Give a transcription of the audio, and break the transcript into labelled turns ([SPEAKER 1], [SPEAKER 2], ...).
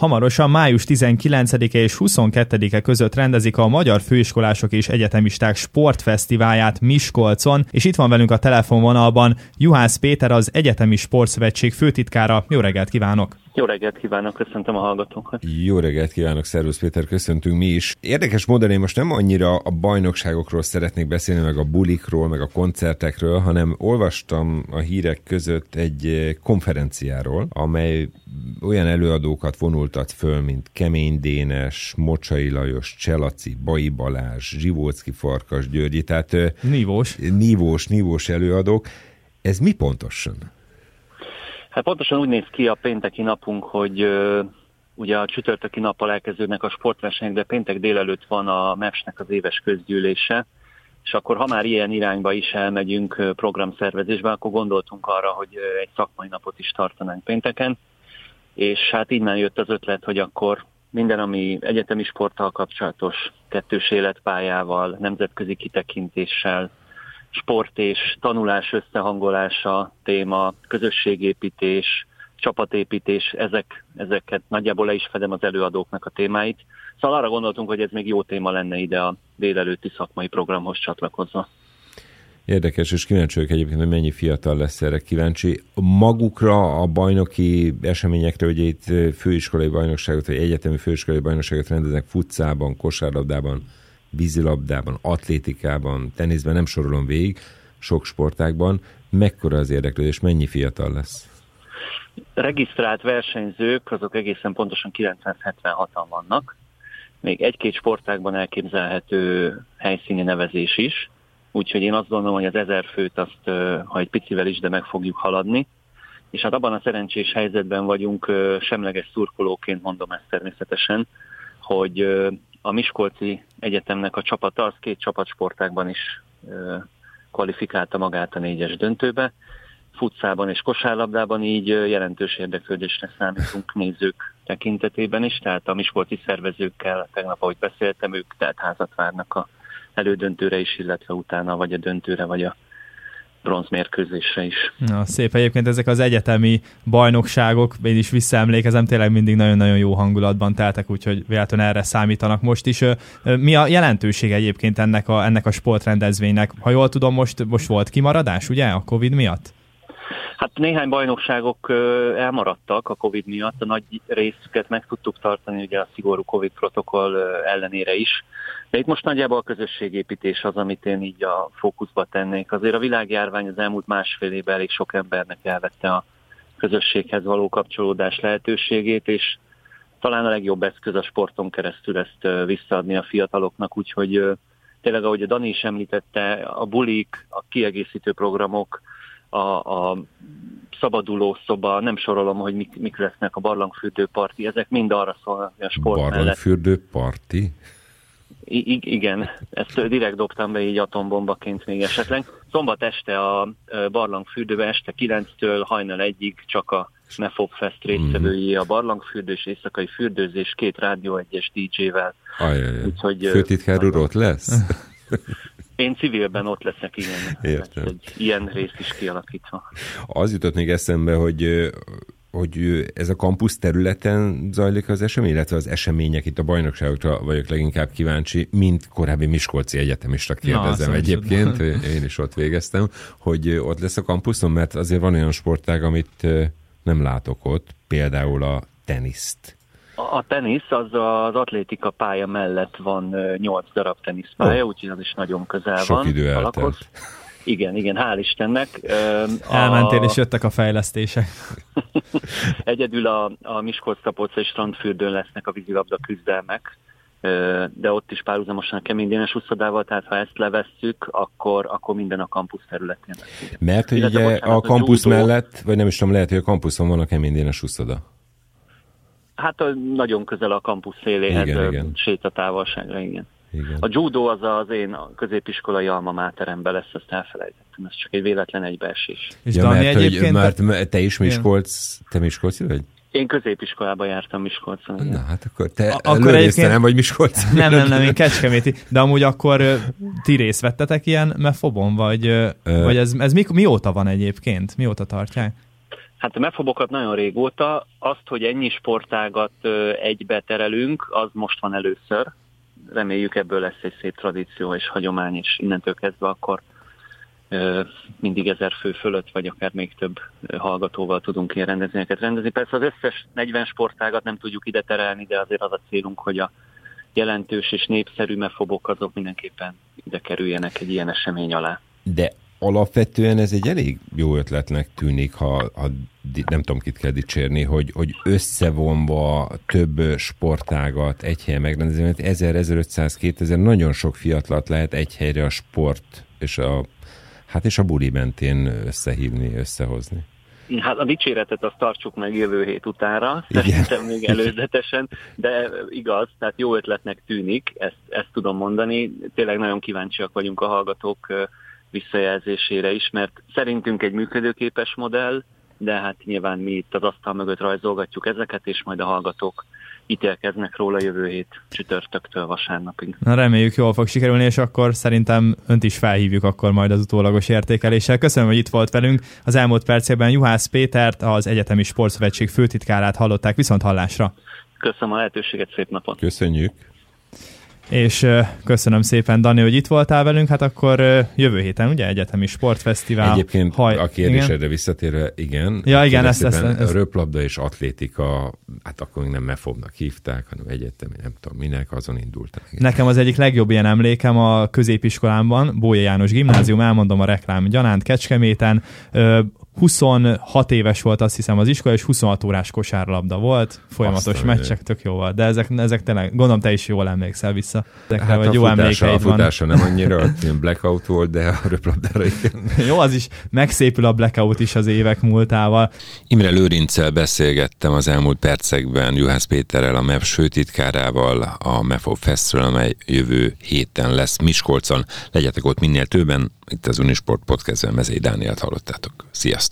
[SPEAKER 1] hamarosan május 19-e és 22-e között rendezik a Magyar Főiskolások és Egyetemisták Sportfesztiválját Miskolcon, és itt van velünk a telefonvonalban Juhász Péter, az Egyetemi Sportszövetség főtitkára. Jó reggelt kívánok!
[SPEAKER 2] Jó reggelt kívánok, köszöntöm a hallgatókat.
[SPEAKER 3] Jó reggelt kívánok, Szervusz Péter, köszöntünk mi is. Érdekes módon én most nem annyira a bajnokságokról szeretnék beszélni, meg a bulikról, meg a koncertekről, hanem olvastam a hírek között egy konferenciáról, amely olyan előadókat vonultat föl, mint Kemény Dénes, Mocsai Lajos, Cselaci, Bai Balázs, Zsivócki Farkas, Györgyi, tehát
[SPEAKER 1] nívós.
[SPEAKER 3] nívós, nívós előadók. Ez mi pontosan?
[SPEAKER 2] Hát pontosan úgy néz ki a pénteki napunk, hogy ugye a csütörtöki nappal elkezdődnek a sportversenyek, de péntek délelőtt van a MEPS-nek az éves közgyűlése, és akkor ha már ilyen irányba is elmegyünk programszervezésbe, akkor gondoltunk arra, hogy egy szakmai napot is tartanánk pénteken, és hát innen jött az ötlet, hogy akkor minden, ami egyetemi sporttal kapcsolatos, kettős életpályával, nemzetközi kitekintéssel, sport és tanulás összehangolása téma, közösségépítés, csapatépítés, ezek, ezeket nagyjából le is fedem az előadóknak a témáit. Szóval arra gondoltunk, hogy ez még jó téma lenne ide a délelőtti szakmai programhoz csatlakozva.
[SPEAKER 3] Érdekes, és kíváncsi vagyok egyébként, hogy mennyi fiatal lesz erre kíváncsi. Magukra a bajnoki eseményekre, ugye itt főiskolai bajnokságot, vagy egyetemi főiskolai bajnokságot rendeznek futcában, kosárlabdában, vízilabdában, atlétikában, teniszben, nem sorolom végig, sok sportákban. Mekkora az érdeklődés, mennyi fiatal lesz?
[SPEAKER 2] Regisztrált versenyzők, azok egészen pontosan 976-an vannak. Még egy-két sportágban elképzelhető helyszíni nevezés is. Úgyhogy én azt gondolom, hogy az ezer főt azt, ha egy picivel is, de meg fogjuk haladni. És hát abban a szerencsés helyzetben vagyunk, semleges szurkolóként mondom ezt természetesen, hogy a Miskolci Egyetemnek a csapata az két csapatsportákban is kvalifikálta magát a négyes döntőbe. Futszában és kosárlabdában így jelentős érdeklődésre számítunk nézők tekintetében is, tehát a miskolci szervezőkkel tegnap, ahogy beszéltem, ők tehát házat várnak a elődöntőre is, illetve utána vagy a döntőre, vagy a bronzmérkőzésre is.
[SPEAKER 1] Na, szép egyébként ezek az egyetemi bajnokságok, én is visszaemlékezem, tényleg mindig nagyon-nagyon jó hangulatban teltek, úgyhogy véletlenül erre számítanak most is. Mi a jelentőség egyébként ennek a, ennek a sportrendezvénynek? Ha jól tudom, most, most volt kimaradás, ugye, a Covid miatt?
[SPEAKER 2] Hát néhány bajnokságok elmaradtak a Covid miatt, a nagy részüket meg tudtuk tartani ugye a szigorú Covid protokoll ellenére is. De itt most nagyjából a közösségépítés az, amit én így a fókuszba tennék. Azért a világjárvány az elmúlt másfél évben elég sok embernek elvette a közösséghez való kapcsolódás lehetőségét, és talán a legjobb eszköz a sporton keresztül ezt visszaadni a fiataloknak, úgyhogy tényleg, ahogy a Dani is említette, a bulik, a kiegészítő programok, a, a szabaduló szoba, nem sorolom, hogy mik, mik lesznek a barlangfürdőparti, ezek mind arra szólnak, hogy a sport
[SPEAKER 3] Barlangfürdőparti?
[SPEAKER 2] I- igen, ezt direkt dobtam be így atombombaként még esetleg. Szombat este a barlangfürdőbe este 9-től hajnal 1-ig csak a Mefop Fest résztvevői a barlangfürdő és éjszakai fürdőzés két rádió egyes DJ-vel.
[SPEAKER 3] Úgyhogy, Főtitkár úr ott lesz?
[SPEAKER 2] Én civilben ott leszek, igen.
[SPEAKER 3] Értem. Egy
[SPEAKER 2] ilyen részt is kialakítva.
[SPEAKER 3] Az jutott még eszembe, hogy hogy ez a kampusz területen zajlik az esemény, illetve az események itt a bajnokságokra vagyok leginkább kíváncsi, mint korábbi Miskolci egyetemista kérdezem Na, egyébként, én is ott végeztem, hogy ott lesz a kampuszon, mert azért van olyan sportág, amit nem látok ott, például a teniszt.
[SPEAKER 2] A tenisz az az atlétika pálya mellett van 8 darab teniszpálya, oh. úgyhogy az is nagyon közel
[SPEAKER 3] Sok
[SPEAKER 2] van.
[SPEAKER 3] Sok idő eltelt.
[SPEAKER 2] Igen, igen, hál' Istennek.
[SPEAKER 1] Elmentél, a... és jöttek a fejlesztések.
[SPEAKER 2] Egyedül a, a Miskolc és strandfürdőn lesznek a vízilabda küzdelmek, de ott is párhuzamosan a keménydénes úszodával, tehát ha ezt levesszük, akkor, akkor minden a kampusz területén lesz.
[SPEAKER 3] Mert hogy ugye a kampusz mellett, vagy nem is tudom, lehet, hogy a kampuszon van a keménydénes úszoda.
[SPEAKER 2] Hát nagyon közel a kampusz széléhez, igen, igen. sétatávolságra, igen. Igen. A judo az az én középiskolai alma máteremben lesz, azt elfelejtettem, ez csak egy véletlen egybeesés.
[SPEAKER 3] És ja, mert, egyébként... Hogy, mert te is Miskolc, te Miskolci vagy?
[SPEAKER 2] Én középiskolába jártam Miskolcon.
[SPEAKER 3] Igen. Na hát akkor te a, akkor egyébként... nem vagy Miskolc.
[SPEAKER 1] Nem, nem, nem, én Kecskeméti. De amúgy akkor ti részt vettetek ilyen mefobon, vagy, Ö... vagy ez, ez mi, mióta van egyébként? Mióta tartják?
[SPEAKER 2] Hát a mefobokat nagyon régóta. Azt, hogy ennyi sportágat egybe terelünk, az most van először. Reméljük ebből lesz egy szép tradíció és hagyomány, és innentől kezdve akkor mindig ezer fő fölött, vagy akár még több hallgatóval tudunk ilyen rendezvényeket rendezni. Persze az összes 40 sportágat nem tudjuk ide terelni, de azért az a célunk, hogy a jelentős és népszerű mefobok azok mindenképpen ide kerüljenek egy ilyen esemény alá.
[SPEAKER 3] De alapvetően ez egy elég jó ötletnek tűnik, ha, ha nem tudom, kit kell dicsérni, hogy, hogy összevonva több sportágat egy helyen megrendezni, mert 1000, 1500, 2000 nagyon sok fiatlat lehet egy helyre a sport és a, hát és a buli mentén összehívni, összehozni.
[SPEAKER 2] Hát a dicséretet azt tartsuk meg jövő hét utára, szerintem még előzetesen, de igaz, tehát jó ötletnek tűnik, ezt, ezt tudom mondani. Tényleg nagyon kíváncsiak vagyunk a hallgatók visszajelzésére is, mert szerintünk egy működőképes modell, de hát nyilván mi itt az asztal mögött rajzolgatjuk ezeket, és majd a hallgatók ítélkeznek róla jövő hét csütörtöktől vasárnapig.
[SPEAKER 1] Na reméljük jól fog sikerülni, és akkor szerintem önt is felhívjuk akkor majd az utólagos értékeléssel. Köszönöm, hogy itt volt velünk. Az elmúlt percében Juhász Pétert, az Egyetemi Sportszövetség főtitkárát hallották viszont hallásra.
[SPEAKER 2] Köszönöm a lehetőséget, szép napot!
[SPEAKER 3] Köszönjük!
[SPEAKER 1] És köszönöm szépen, Dani, hogy itt voltál velünk, hát akkor jövő héten, ugye, Egyetemi Sportfesztivál.
[SPEAKER 3] Egyébként haj, a kérdésedre igen? visszatérve, igen.
[SPEAKER 1] Ja, igen, ezt, ezt,
[SPEAKER 3] ezt, Röplabda és atlétika, hát akkor még nem mefobnak hívták, hanem egyetemi, nem tudom minek, azon indultam.
[SPEAKER 1] Igen. Nekem az egyik legjobb ilyen emlékem a középiskolámban, Bója János gimnázium, elmondom a reklám gyanánt Kecskeméten, 26 éves volt azt hiszem az iskola, és 26 órás kosárlabda volt, folyamatos Aztán meccsek, tök jó volt. De ezek, ezek tényleg, gondolom te is jól emlékszel vissza.
[SPEAKER 3] Ezekre, hát vagy jó futása, a futása van. nem annyira, blackout volt, de a röplabdára igen.
[SPEAKER 1] jó, az is megszépül a blackout is az évek múltával.
[SPEAKER 3] Imre Lőrincel beszélgettem az elmúlt percekben Juhász Péterrel, a MEF sőtitkárával, a MEFO Festről, amely jövő héten lesz Miskolcon. Legyetek ott minél többen, itt az Unisport Podcastben Mezei Dánielt hallottátok. Sziasztok!